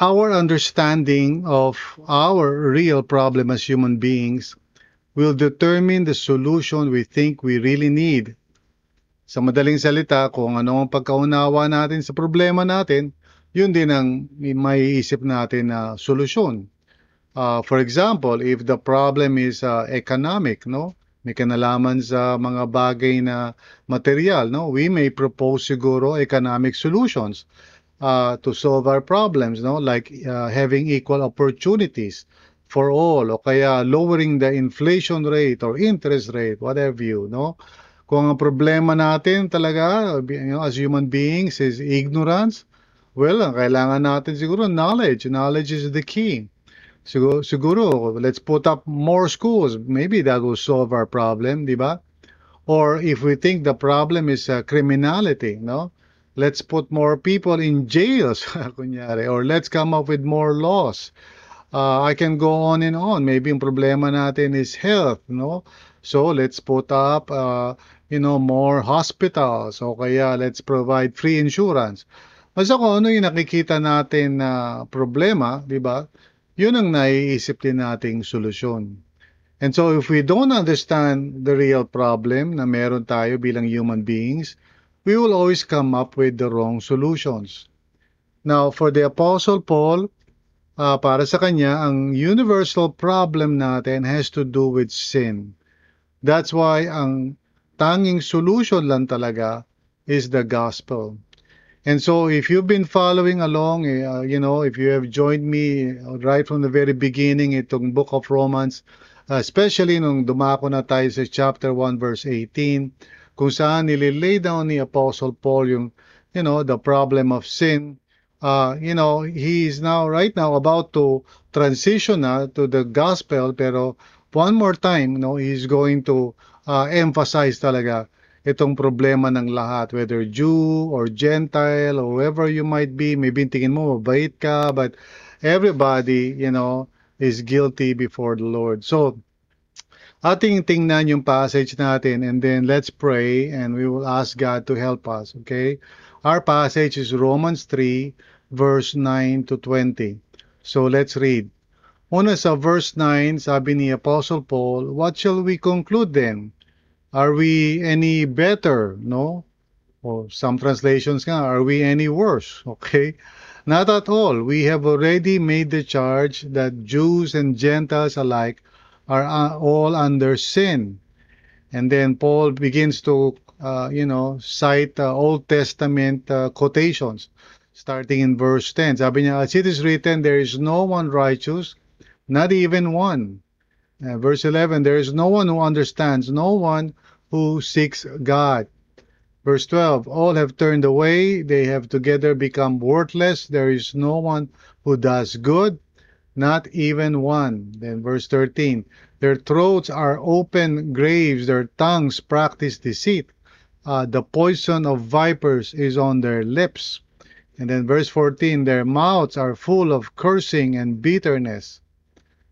Our understanding of our real problem as human beings will determine the solution we think we really need. Sa madaling salita, kung ano ang pagkaunawa natin sa problema natin, yun din ang may isip natin na solusyon. Uh, for example, if the problem is uh, economic, no? May kanalaman sa mga bagay na material, no? We may propose siguro economic solutions uh, to solve our problems, no? Like uh, having equal opportunities for all o kaya lowering the inflation rate or interest rate, whatever you, no? Kung ang problema natin talaga you know, as human beings is ignorance, well, ang kailangan natin siguro knowledge. Knowledge is the key. Siguro, siguro let's put up more schools. Maybe that will solve our problem, di ba? Or if we think the problem is uh, criminality, no? Let's put more people in jails, kunyari, or let's come up with more laws. Uh, I can go on and on. Maybe yung problema natin is health, no? So let's put up, uh, you know, more hospitals. O kaya let's provide free insurance. Basta kung ano yung nakikita natin na problema, di ba? Yun ang naiisip din nating solusyon. And so if we don't understand the real problem na meron tayo bilang human beings, we will always come up with the wrong solutions. Now, for the Apostle Paul, uh, para sa kanya, ang universal problem natin has to do with sin. That's why ang tanging solution lang talaga is the gospel. And so if you've been following along, uh, you know, if you have joined me right from the very beginning itong book of Romans, uh, especially nung dumako na tayo sa chapter 1 verse 18, kung saan nililay down ni Apostle Paul yung, you know, the problem of sin. Uh, you know, he is now, right now, about to transition na to the gospel, pero one more time, you know, he's going to uh, emphasize talaga itong problema ng lahat, whether Jew or Gentile or whoever you might be, maybe tingin mo mabait ka, but everybody, you know, is guilty before the Lord. So, ating tingnan yung passage natin and then let's pray and we will ask God to help us, okay? Our passage is Romans 3 verse 9 to 20. So let's read. Una sa verse 9, sabi ni Apostle Paul, What shall we conclude then? Are we any better, no? Or some translations nga, are we any worse? Okay? Not at all. We have already made the charge that Jews and Gentiles alike are uh, all under sin. And then Paul begins to, uh, you know, cite uh, Old Testament uh, quotations, starting in verse 10. Sabi niya, as it is written, there is no one righteous, not even one. Uh, verse 11, there is no one who understands, no one who seeks God. Verse 12, all have turned away, they have together become worthless, there is no one who does good, not even one. Then verse 13, their throats are open graves, their tongues practice deceit. Uh, the poison of vipers is on their lips. And then verse 14, their mouths are full of cursing and bitterness.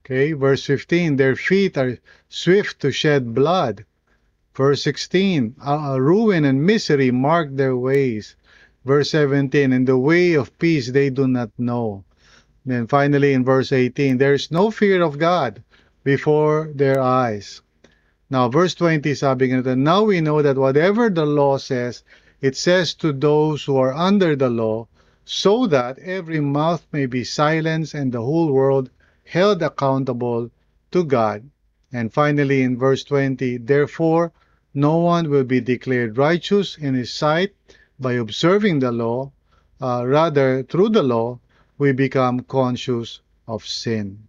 Okay, verse 15, their feet are swift to shed blood. Verse 16, uh, ruin and misery mark their ways. Verse 17, in the way of peace they do not know. Then finally in verse 18, there is no fear of God before their eyes. Now, verse 20, sabi ganito, Now we know that whatever the law says, it says to those who are under the law, so that every mouth may be silenced and the whole world held accountable to God. And finally, in verse 20, Therefore, no one will be declared righteous in his sight by observing the law. Uh, rather, through the law, we become conscious of sin.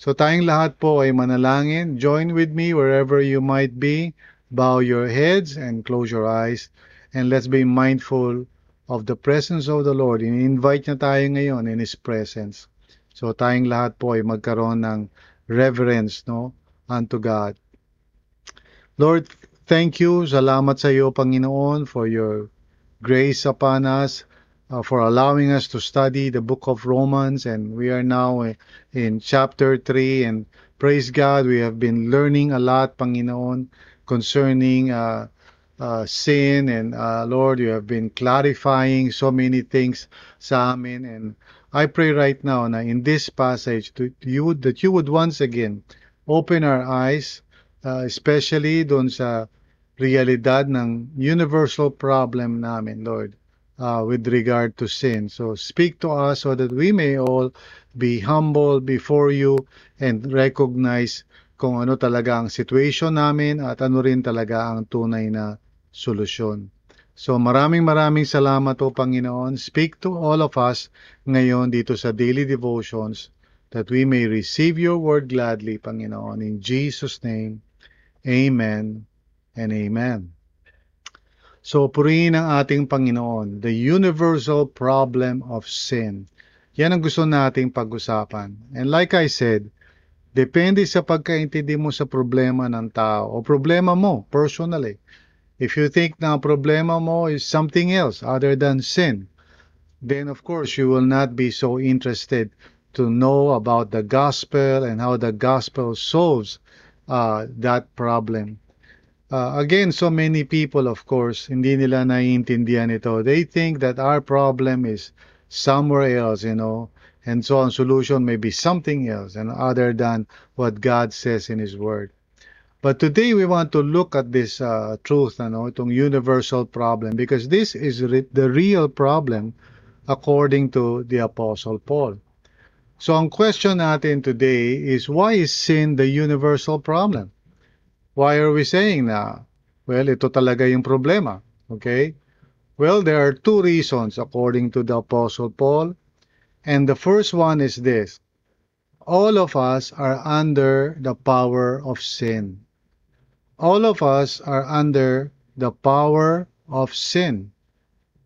So tayong lahat po ay manalangin. Join with me wherever you might be. bow your heads and close your eyes and let's be mindful of the presence of the Lord. In-invite niya tayo ngayon in His presence. So tayong lahat po ay magkaroon ng reverence no, unto God. Lord, thank you. Salamat sa iyo, Panginoon, for your grace upon us, uh, for allowing us to study the book of Romans. And we are now in chapter 3. And praise God, we have been learning a lot, Panginoon, concerning uh, uh, sin. And uh, Lord, you have been clarifying so many things sa amin. And I pray right now na in this passage to, you would, that you would once again open our eyes, uh, especially doon sa realidad ng universal problem namin, Lord, uh, with regard to sin. So speak to us so that we may all be humble before you and recognize kung ano talaga ang situation namin at ano rin talaga ang tunay na solusyon. So maraming maraming salamat po Panginoon. Speak to all of us ngayon dito sa daily devotions that we may receive your word gladly, Panginoon. In Jesus' name, Amen and Amen. So purihin ang ating Panginoon, the universal problem of sin. Yan ang gusto nating pag-usapan. And like I said, depende sa pagkaintindi mo sa problema ng tao o problema mo personally. If you think na problema mo is something else other than sin, then of course you will not be so interested to know about the gospel and how the gospel solves uh, that problem. Uh, again, so many people, of course, hindi nila naiintindihan ito. They think that our problem is somewhere else, you know, and so on. Solution may be something else and other than what God says in His Word. But today we want to look at this uh, truth, ano, itong universal problem, because this is re- the real problem according to the Apostle Paul. So ang question natin today is why is sin the universal problem? Why are we saying na, well, ito talaga yung problema, okay? Well, there are two reasons according to the Apostle Paul. And the first one is this. All of us are under the power of sin. All of us are under the power of sin.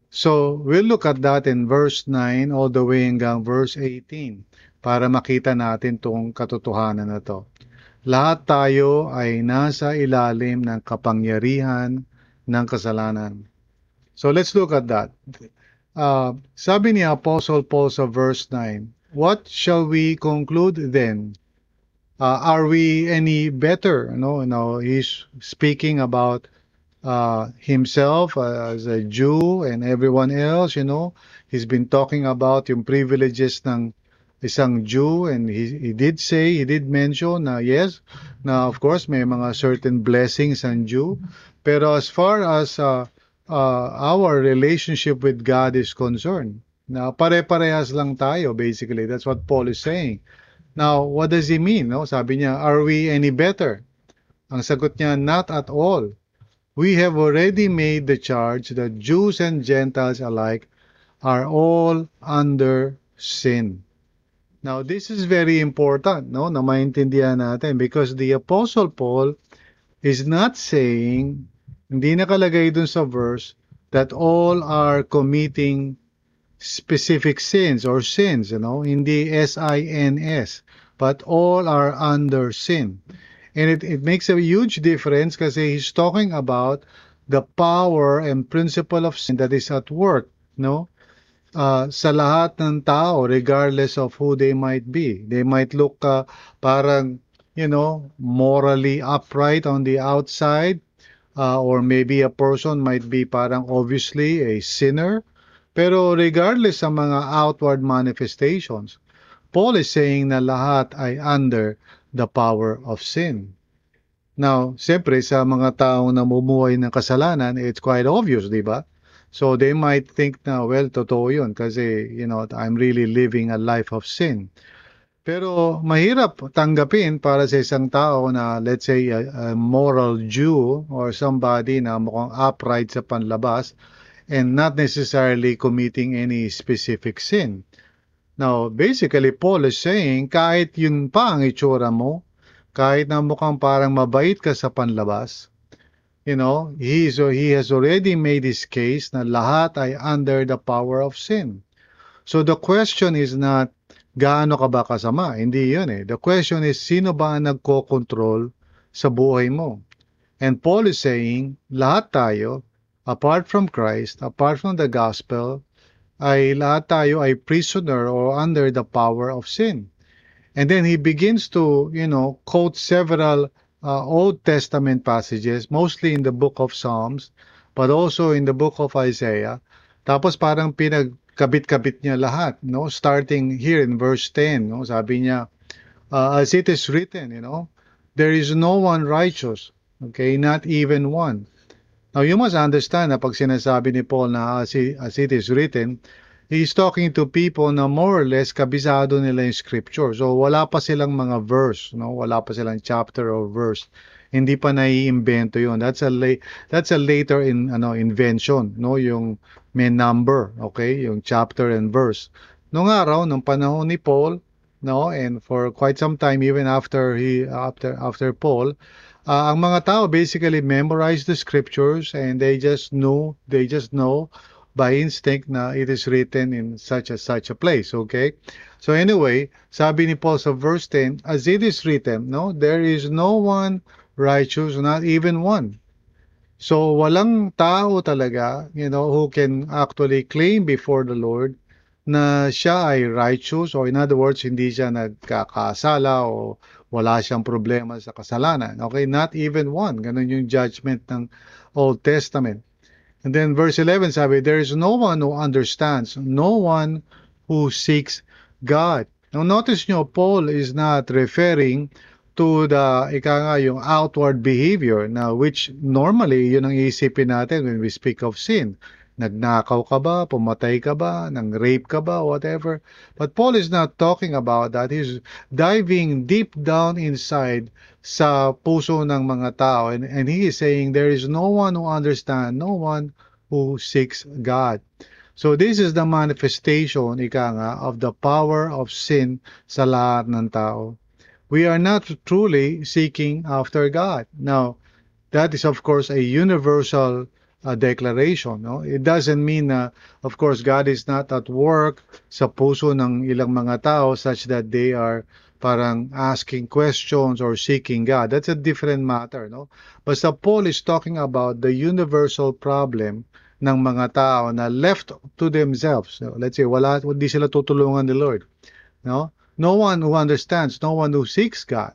So, we'll look at that in verse 9 all the way hanggang verse 18 para makita natin tong katotohanan na to. Lahat tayo ay nasa ilalim ng kapangyarihan ng kasalanan. So let's look at that. Uh, sabi ni Apostle Paul sa verse 9, What shall we conclude then? Uh, are we any better? No, no, he's speaking about uh, himself as a Jew and everyone else, you know. He's been talking about yung privileges ng isang Jew and he, he did say, he did mention na yes, na of course may mga certain blessings ang Jew. Pero as far as uh, uh, our relationship with God is concerned, na pare-parehas lang tayo basically. That's what Paul is saying. Now, what does he mean? No? Sabi niya, are we any better? Ang sagot niya, not at all. We have already made the charge that Jews and Gentiles alike are all under sin. Now, this is very important, no, na maintindihan natin because the Apostle Paul is not saying, hindi nakalagay dun sa verse, that all are committing specific sins or sins, you know, hindi S-I-N-S, but all are under sin. And it, it makes a huge difference kasi he's talking about the power and principle of sin that is at work, no? Uh, sa lahat ng tao, regardless of who they might be. They might look uh, parang, you know, morally upright on the outside, uh, or maybe a person might be parang obviously a sinner, pero regardless sa mga outward manifestations, Paul is saying na lahat ay under the power of sin. Now, siyempre sa mga taong namumuhay ng kasalanan, it's quite obvious, di ba? So they might think na, well, totoo yun kasi, you know, I'm really living a life of sin. Pero mahirap tanggapin para sa isang tao na let's say a, a moral Jew or somebody na mukhang upright sa panlabas and not necessarily committing any specific sin. Now, basically, Paul is saying, kahit yun pa ang itsura mo, kahit na mukhang parang mabait ka sa panlabas, you know, he, is, he has already made his case na lahat ay under the power of sin. So the question is not, gaano ka ba kasama? Hindi yun eh. The question is, sino ba ang nagko-control sa buhay mo? And Paul is saying, lahat tayo, apart from Christ, apart from the gospel, ay lahat tayo ay prisoner or under the power of sin. And then he begins to, you know, quote several uh, Old Testament passages, mostly in the book of Psalms, but also in the book of Isaiah. Tapos parang pinagkabit-kabit niya lahat, no? Starting here in verse 10, no? Sabi niya, uh, as it is written, you know, there is no one righteous, okay? Not even one. Now, you must understand na pag sinasabi ni Paul na as it, as it is written, he's talking to people na more or less kabisado nila yung scripture. So wala pa silang mga verse, no? Wala pa silang chapter or verse. Hindi pa naiimbento 'yon. That's a that's a later in ano invention, no? Yung may number, okay? Yung chapter and verse. Noong araw, nung panahon ni Paul, no? And for quite some time even after he after after Paul, uh, ang mga tao basically memorize the scriptures and they just know, they just know by instinct na it is written in such a such a place, okay? So anyway, sabi ni Paul sa verse 10, as it is written, no, there is no one righteous, not even one. So walang tao talaga, you know, who can actually claim before the Lord na siya ay righteous or in other words, hindi siya nagkakasala o wala siyang problema sa kasalanan. Okay, not even one. Ganun yung judgment ng Old Testament. And then verse 11 sabi, there is no one who understands, no one who seeks God. Now notice nyo, Paul is not referring to the, ika nga, yung outward behavior na which normally yun ang isipin natin when we speak of sin. Nagnakaw ka ba? Pumatay ka ba? Nang rape ka ba? Whatever. But Paul is not talking about that. He's diving deep down inside sa puso ng mga tao. And, and he is saying there is no one who understands, no one who seeks God. So this is the manifestation, ika nga, of the power of sin sa lahat ng tao. We are not truly seeking after God. Now, that is of course a universal uh, declaration. No? It doesn't mean na, of course, God is not at work sa puso ng ilang mga tao such that they are parang asking questions or seeking God. That's a different matter, no? Sa Paul is talking about the universal problem ng mga tao na left to themselves. So, let's say, wala, hindi sila tutulungan ni Lord. No? No one who understands, no one who seeks God.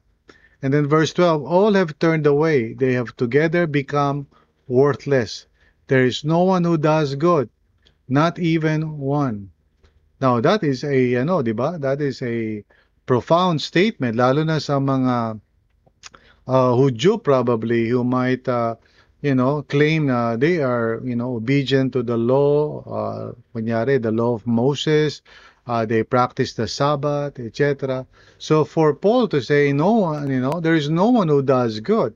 And then verse 12, all have turned away. They have together become worthless. There is no one who does good, not even one. Now, that is a, ano, di ba? That is a profound statement, lalo na sa mga uh, probably who might, uh, you know, claim na they are, you know, obedient to the law, uh, kunyari, the law of Moses, uh, they practice the Sabbath, etc. So for Paul to say, no one, you know, there is no one who does good,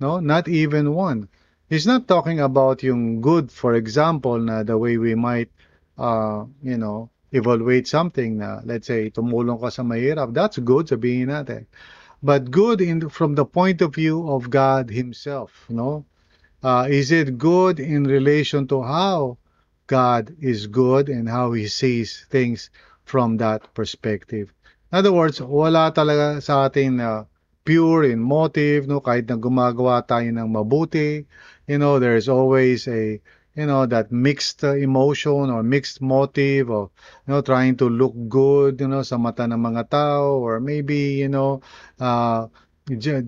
no, not even one. He's not talking about yung good, for example, na the way we might, uh, you know, evaluate something na, let's say, tumulong ka sa mahirap, that's good, sabihin natin. But good in from the point of view of God Himself, know? Uh, is it good in relation to how God is good and how He sees things from that perspective? In other words, wala talaga sa atin na uh, pure in motive, no? Kahit na gumagawa tayo ng mabuti, you know, there's always a you know that mixed emotion or mixed motive of you know trying to look good you know sa mata ng mga tao or maybe you know uh,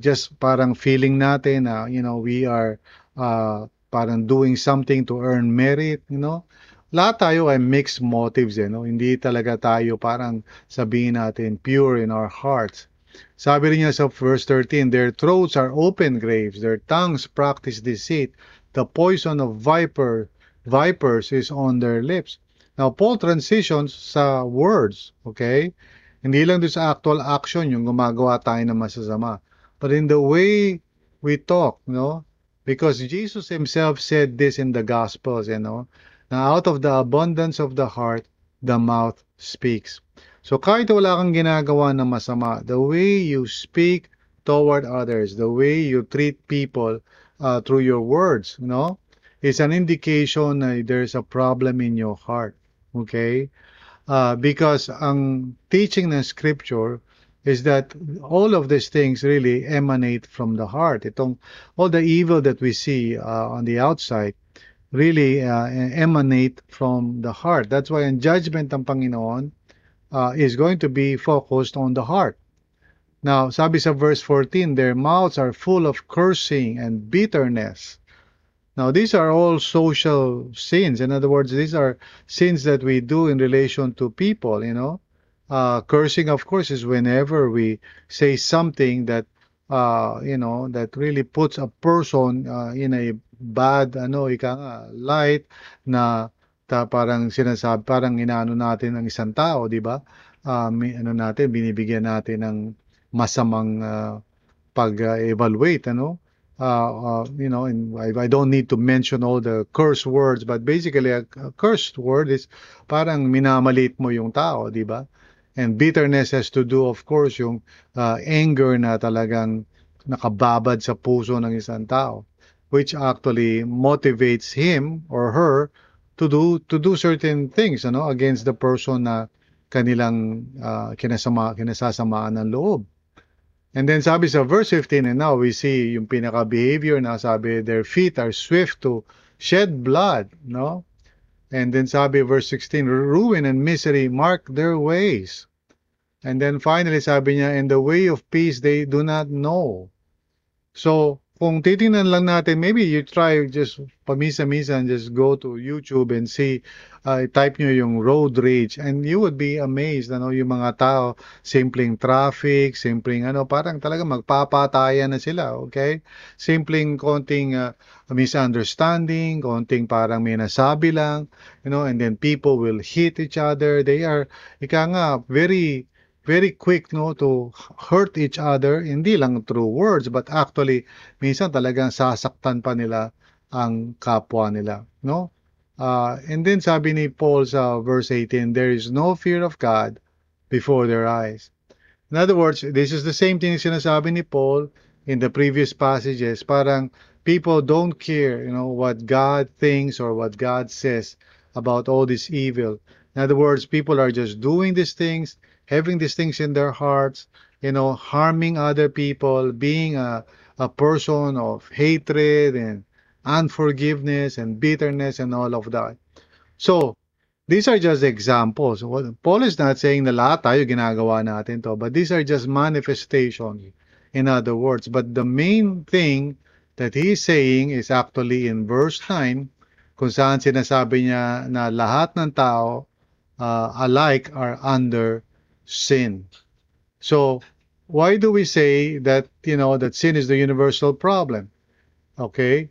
just parang feeling natin na you know we are uh, parang doing something to earn merit you know lahat tayo ay mixed motives eh, no? hindi talaga tayo parang sabihin natin pure in our hearts sabi rin niya sa verse 13 their throats are open graves their tongues practice deceit the poison of viper vipers is on their lips. Now, Paul transitions sa words, okay? Hindi lang doon sa actual action yung gumagawa tayo ng masasama. But in the way we talk, know? Because Jesus himself said this in the Gospels, you know? Na out of the abundance of the heart, the mouth speaks. So kahit wala kang ginagawa ng masama, the way you speak toward others, the way you treat people, uh, through your words, you know, is an indication na there's a problem in your heart. Okay? Uh, because ang teaching ng scripture is that all of these things really emanate from the heart. Itong all the evil that we see uh, on the outside really uh, emanate from the heart. That's why ang judgment ng Panginoon uh, is going to be focused on the heart. Now, sabi sa verse 14, their mouths are full of cursing and bitterness. Now, these are all social sins. In other words, these are sins that we do in relation to people, you know. Uh, cursing, of course, is whenever we say something that, uh, you know, that really puts a person uh, in a bad, ano, ika nga, light na ta, parang sinasabi, parang inaano natin ng isang tao, di ba? Uh, ano natin, binibigyan natin ng masamang uh, pag-evaluate, ano? Uh, uh, you know, and I, I don't need to mention all the curse words, but basically a, a cursed word is parang minamalit mo yung tao, di ba? And bitterness has to do, of course, yung uh, anger na talagang nakababad sa puso ng isang tao, which actually motivates him or her to do to do certain things, ano, against the person na kanilang uh, kinasama, kinasasamaan ng loob. And then sabi sa verse 15, and now we see yung pinaka-behavior na sabi, their feet are swift to shed blood, no? And then sabi verse 16, ruin and misery mark their ways. And then finally sabi niya, in the way of peace they do not know. So, kung titingnan lang natin, maybe you try just pamisa-misa and just go to YouTube and see, uh, type nyo yung road rage and you would be amazed, ano, yung mga tao, simpleng traffic, simpleng ano, parang talaga magpapatayan na sila, okay? Simpleng konting uh, misunderstanding, konting parang may nasabi lang, you know, and then people will hit each other. They are, ika nga, very, very quick no to hurt each other hindi lang through words but actually minsan talagang sasaktan pa nila ang kapwa nila no? Uh, and then sabi ni Paul sa verse 18 there is no fear of God before their eyes. In other words this is the same thing sinasabi ni Paul in the previous passages. Parang people don't care you know what God thinks or what God says about all this evil. In other words people are just doing these things having these things in their hearts, you know, harming other people, being a, a person of hatred and unforgiveness and bitterness and all of that. So, these are just examples. Paul is not saying na lahat tayo ginagawa natin to, but these are just manifestations, in other words. But the main thing that he's saying is actually in verse 9, kung saan sinasabi niya na lahat ng tao uh, alike are under sin. So, why do we say that, you know, that sin is the universal problem? Okay?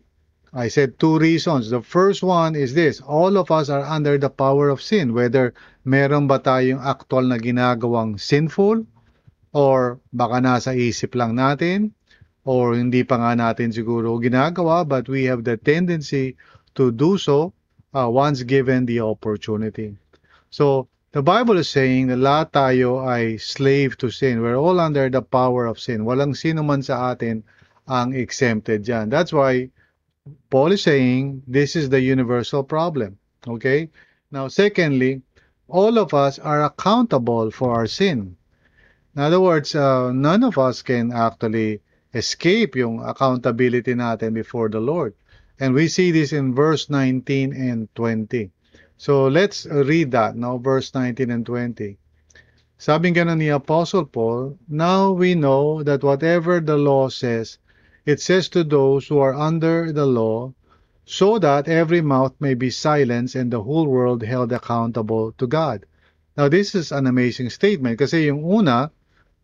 I said two reasons. The first one is this. All of us are under the power of sin. Whether meron ba tayong actual na ginagawang sinful or baka nasa isip lang natin or hindi pa nga natin siguro ginagawa but we have the tendency to do so uh, once given the opportunity. So, The Bible is saying na lahat tayo ay slave to sin. We're all under the power of sin. Walang sino man sa atin ang exempted dyan. That's why Paul is saying this is the universal problem. Okay? Now, secondly, all of us are accountable for our sin. In other words, uh, none of us can actually escape yung accountability natin before the Lord. And we see this in verse 19 and 20. So let's read that now, verse 19 and 20. Sabi ganun ni Apostle Paul, Now we know that whatever the law says, it says to those who are under the law, so that every mouth may be silenced and the whole world held accountable to God. Now this is an amazing statement kasi yung una,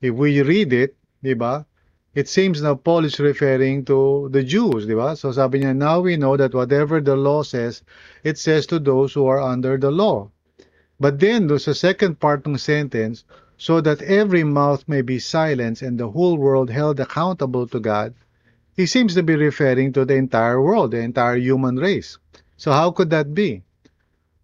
if we read it, di ba, it seems na Paul is referring to the Jews, di ba? So sabi niya, now we know that whatever the law says, it says to those who are under the law. But then, do sa second part ng sentence, so that every mouth may be silenced and the whole world held accountable to God, he seems to be referring to the entire world, the entire human race. So how could that be?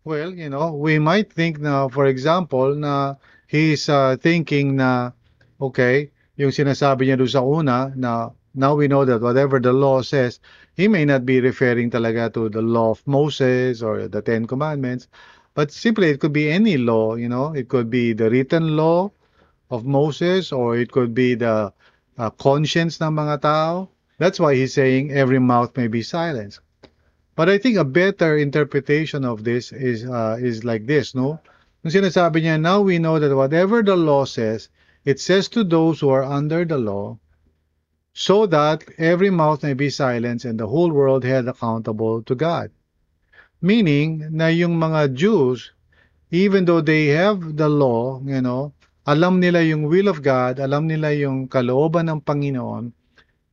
Well, you know, we might think na, for example, na he's uh, thinking na, okay, yung sinasabi niya doon sa una na now we know that whatever the law says, he may not be referring talaga to the law of Moses or the Ten Commandments, but simply it could be any law, you know, it could be the written law of Moses or it could be the uh, conscience ng mga tao. That's why he's saying every mouth may be silenced. But I think a better interpretation of this is uh, is like this, no? Nung sinasabi niya, now we know that whatever the law says, it says to those who are under the law, so that every mouth may be silenced and the whole world held accountable to God. Meaning na yung mga Jews, even though they have the law, you know, alam nila yung will of God, alam nila yung kalooban ng Panginoon,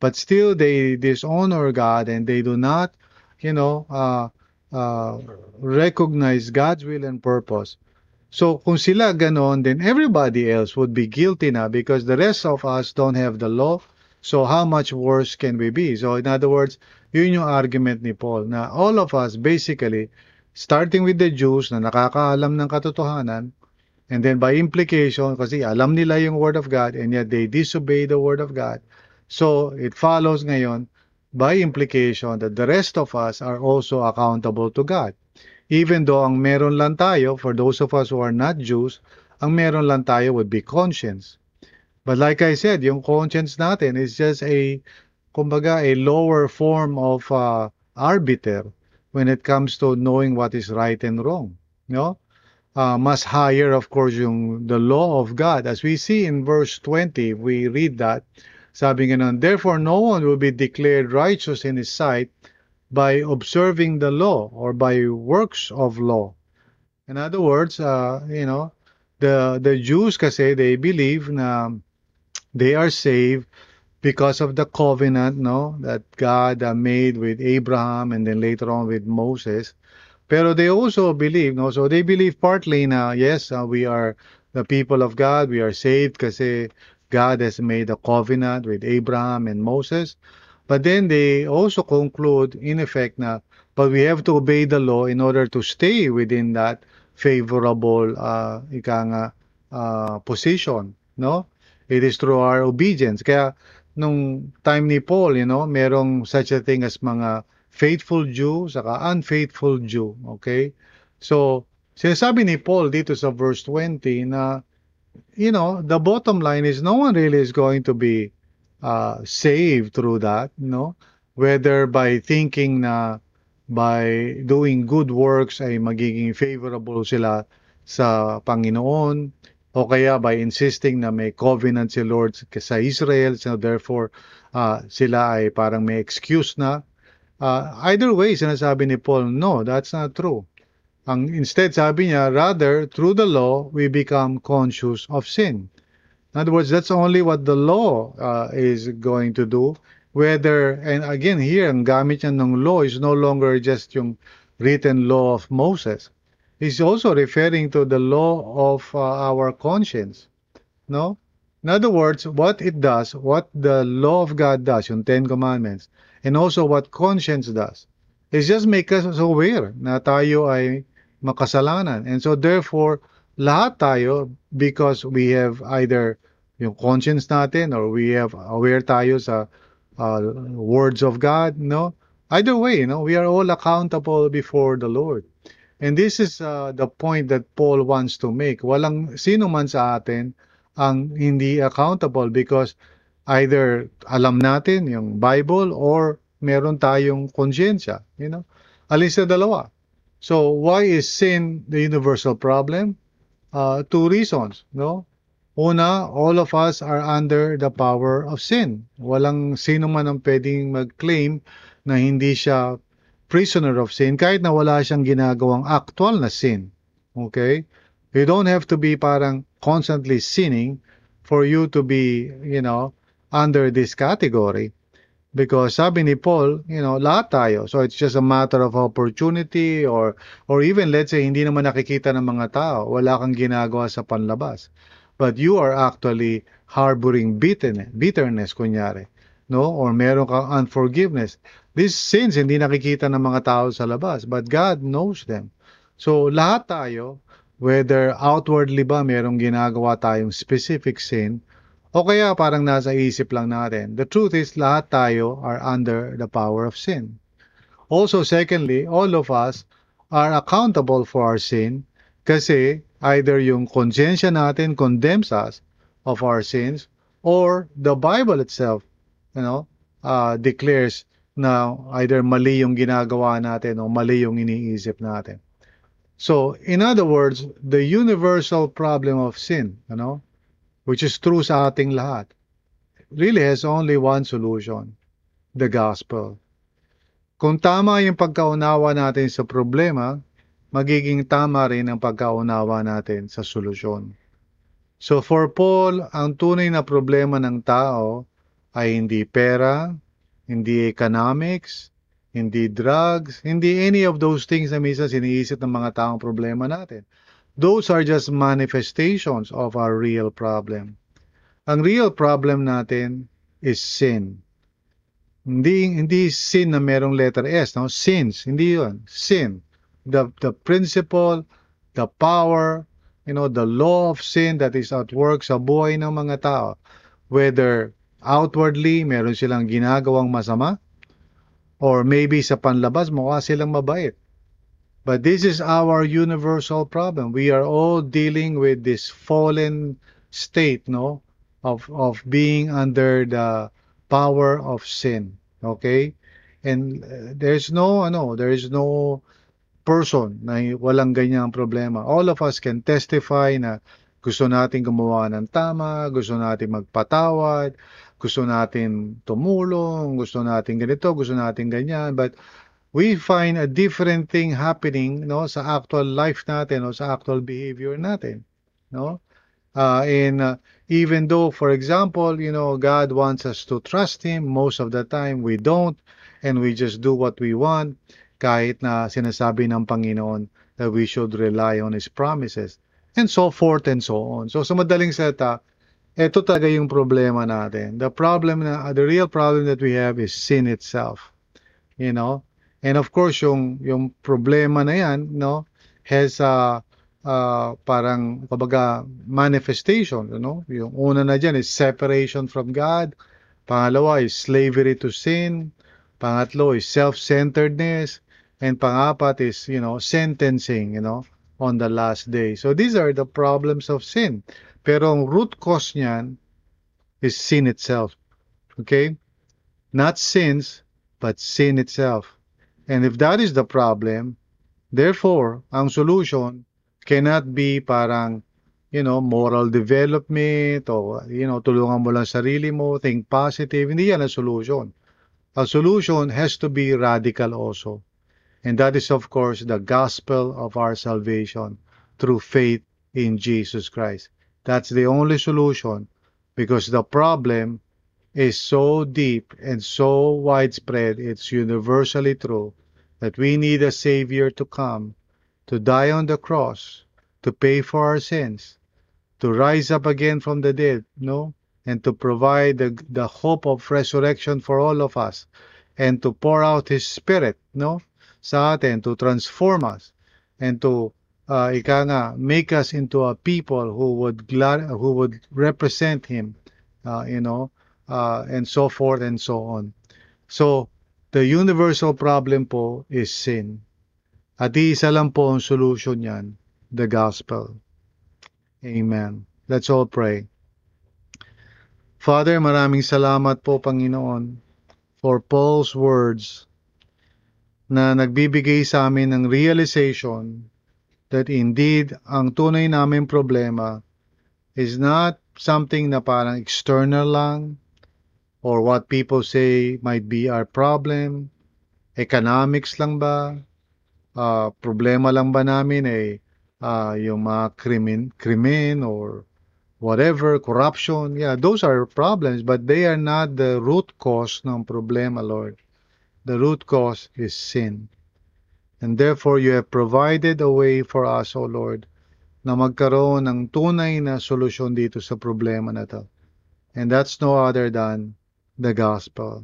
but still they dishonor God and they do not, you know, uh, uh, recognize God's will and purpose. So kung sila ganon, then everybody else would be guilty na because the rest of us don't have the law. So how much worse can we be? So in other words, yun yung argument ni Paul na all of us basically, starting with the Jews na nakakaalam ng katotohanan, and then by implication, kasi alam nila yung Word of God and yet they disobey the Word of God. So it follows ngayon, by implication, that the rest of us are also accountable to God. Even though ang meron lang tayo, for those of us who are not Jews, ang meron lang tayo would be conscience. But like I said, yung conscience natin is just a, kumbaga, a lower form of uh, arbiter when it comes to knowing what is right and wrong. No? Uh, mas higher, of course, yung the law of God. As we see in verse 20, we read that, sabi nga nun, Therefore no one will be declared righteous in his sight by observing the law or by works of law. In other words, uh, you know, the the Jews kasi they believe na they are saved because of the covenant, no, that God uh, made with Abraham and then later on with Moses. Pero they also believe, no, so they believe partly na yes, uh, we are the people of God, we are saved kasi God has made a covenant with Abraham and Moses. But then they also conclude, in effect, na but we have to obey the law in order to stay within that favorable uh, ika nga, uh, position, no? It is through our obedience. Kaya nung time ni Paul, you know, merong such a thing as mga faithful Jew saka unfaithful Jew, okay? So, sinasabi ni Paul dito sa verse 20 na you know, the bottom line is no one really is going to be uh, saved through that, no? Whether by thinking na by doing good works ay magiging favorable sila sa Panginoon o kaya by insisting na may covenant si Lord sa Israel so therefore uh, sila ay parang may excuse na. Uh, either way sinasabi ni Paul no that's not true. Ang instead sabi niya rather through the law we become conscious of sin in other words that's only what the law uh, is going to do whether and again here ang gamit niya ng law is no longer just yung written law of Moses He's also referring to the law of uh, our conscience. No? In other words, what it does, what the law of God does, yung Ten Commandments, and also what conscience does, is just make us aware na tayo ay makasalanan. And so therefore, lahat tayo, because we have either yung conscience natin or we have aware tayo sa uh, words of God, no? Either way, you know, we are all accountable before the Lord. And this is uh, the point that Paul wants to make. Walang sino man sa atin ang hindi accountable because either alam natin yung Bible or meron tayong konsyensya, you know? Alin sa dalawa. So why is sin the universal problem? Uh, two reasons, no? Una, all of us are under the power of sin. Walang sino man ang pwedeng mag-claim na hindi siya prisoner of sin kahit na wala siyang ginagawang actual na sin. Okay? You don't have to be parang constantly sinning for you to be, you know, under this category. Because sabi ni Paul, you know, lahat tayo. So it's just a matter of opportunity or or even let's say hindi naman nakikita ng mga tao, wala kang ginagawa sa panlabas. But you are actually harboring bitterness, bitterness kunyari, no? Or meron kang unforgiveness. These sins hindi nakikita ng mga tao sa labas, but God knows them. So lahat tayo, whether outwardly ba merong ginagawa tayong specific sin, O kaya parang nasa isip lang natin. The truth is, lahat tayo are under the power of sin. Also, secondly, all of us are accountable for our sin kasi either yung konsensya natin condemns us of our sins or the Bible itself, you know, uh, declares na either mali yung ginagawa natin o mali yung iniisip natin. So, in other words, the universal problem of sin, you know, which is true sa ating lahat, really has only one solution, the gospel. Kung tama yung pagkaunawa natin sa problema, magiging tama rin ang pagkaunawa natin sa solusyon. So for Paul, ang tunay na problema ng tao ay hindi pera, hindi economics, hindi drugs, hindi any of those things na minsan siniisip ng mga taong problema natin. Those are just manifestations of our real problem. Ang real problem natin is sin. Hindi hindi sin na merong letter S, no? Sins, hindi 'yun. Sin. The the principle, the power, you know, the law of sin that is at work sa buhay ng mga tao. Whether outwardly meron silang ginagawang masama or maybe sa panlabas mukha silang mabait. But this is our universal problem. We are all dealing with this fallen state, no, of of being under the power of sin. Okay? And uh, there's no ano, there is no person na walang ganyang problema. All of us can testify na gusto natin gumawa ng tama, gusto natin magpatawad, gusto natin tumulong, gusto natin ganito, gusto natin ganyan, but we find a different thing happening no sa actual life natin o sa actual behavior natin no? Uh, and uh, even though for example you know God wants us to trust him most of the time we don't and we just do what we want kahit na sinasabi ng Panginoon that we should rely on his promises and so forth and so on. So sa madaling salita ito talaga yung problema natin. The problem na the real problem that we have is sin itself you know And of course, yung yung problema na 'yan, no, has a uh, parang kumbaga manifestation, you know. Yung una na diyan is separation from God. Pangalawa is slavery to sin. Pangatlo is self-centeredness. And pangapat is, you know, sentencing, you know, on the last day. So these are the problems of sin. Pero ang root cause niyan is sin itself. Okay? Not sins, but sin itself. And if that is the problem, therefore, ang solution cannot be parang, you know, moral development o, you know, tulungan mo lang sarili mo, think positive. Hindi yan ang solution. A solution has to be radical also. And that is, of course, the gospel of our salvation through faith in Jesus Christ. That's the only solution because the problem is so deep and so widespread, it's universally true, that we need a Savior to come, to die on the cross, to pay for our sins, to rise up again from the dead, no? And to provide the, the hope of resurrection for all of us, and to pour out His Spirit, no? Sa atin, to transform us, and to uh, ika nga, make us into a people who would glad, who would represent Him, uh, you know, uh, and so forth and so on. So, the universal problem po is sin. At isa lang po ang solution niyan, the gospel. Amen. Let's all pray. Father, maraming salamat po, Panginoon, for Paul's words na nagbibigay sa amin ng realization that indeed ang tunay namin problema is not something na parang external lang, or what people say might be our problem. Economics lang ba? Uh, problema lang ba namin ay uh, yung mga krimen, krimen or whatever, corruption. Yeah, those are problems, but they are not the root cause ng problema, Lord. The root cause is sin. And therefore, you have provided a way for us, O Lord, na magkaroon ng tunay na solusyon dito sa problema na to. And that's no other than the gospel.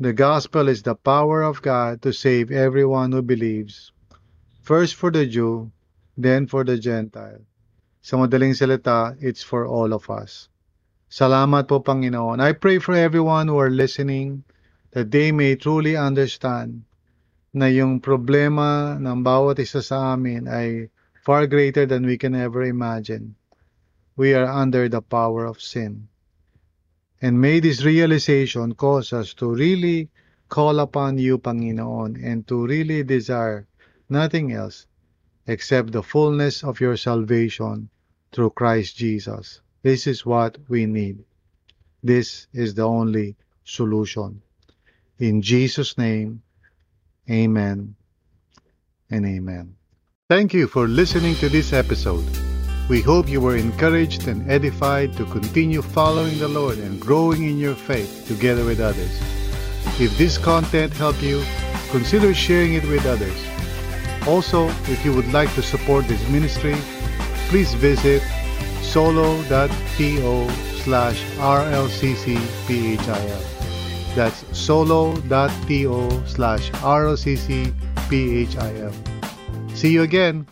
The gospel is the power of God to save everyone who believes, first for the Jew, then for the Gentile. Sa madaling salita, it's for all of us. Salamat po, Panginoon. I pray for everyone who are listening that they may truly understand na yung problema ng bawat isa sa amin ay far greater than we can ever imagine. We are under the power of sin. And may this realization cause us to really call upon you, Panginoon, and to really desire nothing else except the fullness of your salvation through Christ Jesus. This is what we need. This is the only solution. In Jesus' name, amen and amen. Thank you for listening to this episode. We hope you were encouraged and edified to continue following the Lord and growing in your faith together with others. If this content helped you, consider sharing it with others. Also, if you would like to support this ministry, please visit solo.to slash rlccphil. That's solo.to slash rlccphil. See you again.